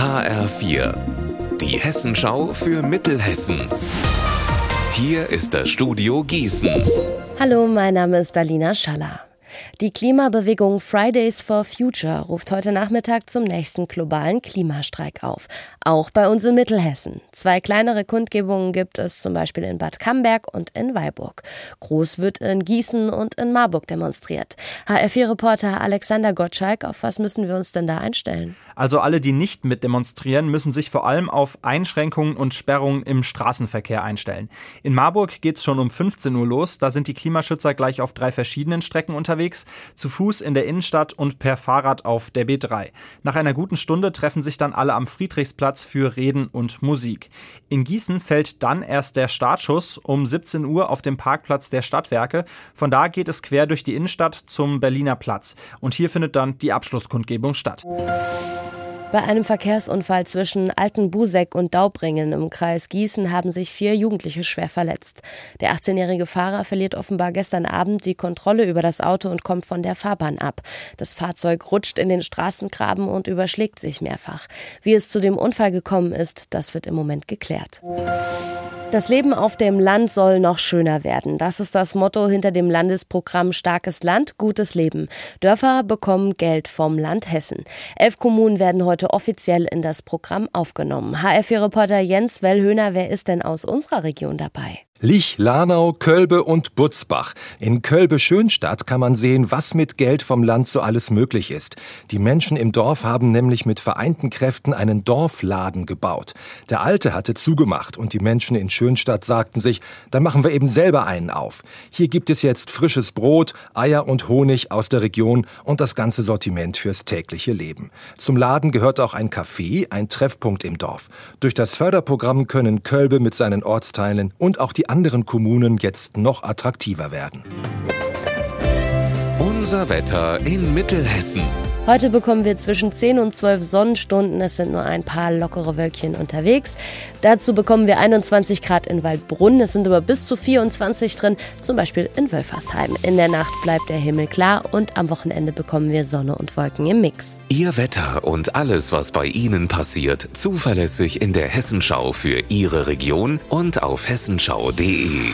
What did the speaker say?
HR4, die Hessenschau für Mittelhessen. Hier ist das Studio Gießen. Hallo, mein Name ist Dalina Schaller. Die Klimabewegung Fridays for Future ruft heute Nachmittag zum nächsten globalen Klimastreik auf. Auch bei uns in Mittelhessen. Zwei kleinere Kundgebungen gibt es zum Beispiel in Bad Camberg und in Weilburg. Groß wird in Gießen und in Marburg demonstriert. HR4-Reporter Alexander Gottschalk, auf was müssen wir uns denn da einstellen? Also alle, die nicht mit demonstrieren, müssen sich vor allem auf Einschränkungen und Sperrungen im Straßenverkehr einstellen. In Marburg geht es schon um 15 Uhr los. Da sind die Klimaschützer gleich auf drei verschiedenen Strecken unterwegs unterwegs, zu Fuß in der Innenstadt und per Fahrrad auf der B3. Nach einer guten Stunde treffen sich dann alle am Friedrichsplatz für Reden und Musik. In Gießen fällt dann erst der Startschuss um 17 Uhr auf dem Parkplatz der Stadtwerke. Von da geht es quer durch die Innenstadt zum Berliner Platz. Und hier findet dann die Abschlusskundgebung statt. Bei einem Verkehrsunfall zwischen Altenbuseck und Daubringen im Kreis Gießen haben sich vier Jugendliche schwer verletzt. Der 18-jährige Fahrer verliert offenbar gestern Abend die Kontrolle über das Auto und kommt von der Fahrbahn ab. Das Fahrzeug rutscht in den Straßengraben und überschlägt sich mehrfach. Wie es zu dem Unfall gekommen ist, das wird im Moment geklärt. Das Leben auf dem Land soll noch schöner werden. Das ist das Motto hinter dem Landesprogramm Starkes Land, gutes Leben. Dörfer bekommen Geld vom Land Hessen. Elf Kommunen werden heute offiziell in das Programm aufgenommen. HF4-Reporter Jens Wellhöhner, wer ist denn aus unserer Region dabei? Lich, Lanau, Kölbe und Butzbach. In Kölbe-Schönstadt kann man sehen, was mit Geld vom Land so alles möglich ist. Die Menschen im Dorf haben nämlich mit vereinten Kräften einen Dorfladen gebaut. Der alte hatte zugemacht und die Menschen in Schönstadt sagten sich, dann machen wir eben selber einen auf. Hier gibt es jetzt frisches Brot, Eier und Honig aus der Region und das ganze Sortiment fürs tägliche Leben. Zum Laden gehört auch ein Café, ein Treffpunkt im Dorf. Durch das Förderprogramm können Kölbe mit seinen Ortsteilen und auch die anderen Kommunen jetzt noch attraktiver werden. Unser Wetter in Mittelhessen. Heute bekommen wir zwischen 10 und 12 Sonnenstunden. Es sind nur ein paar lockere Wölkchen unterwegs. Dazu bekommen wir 21 Grad in Waldbrunn. Es sind aber bis zu 24 drin, zum Beispiel in Wölfersheim. In der Nacht bleibt der Himmel klar und am Wochenende bekommen wir Sonne und Wolken im Mix. Ihr Wetter und alles, was bei Ihnen passiert, zuverlässig in der Hessenschau für Ihre Region und auf hessenschau.de.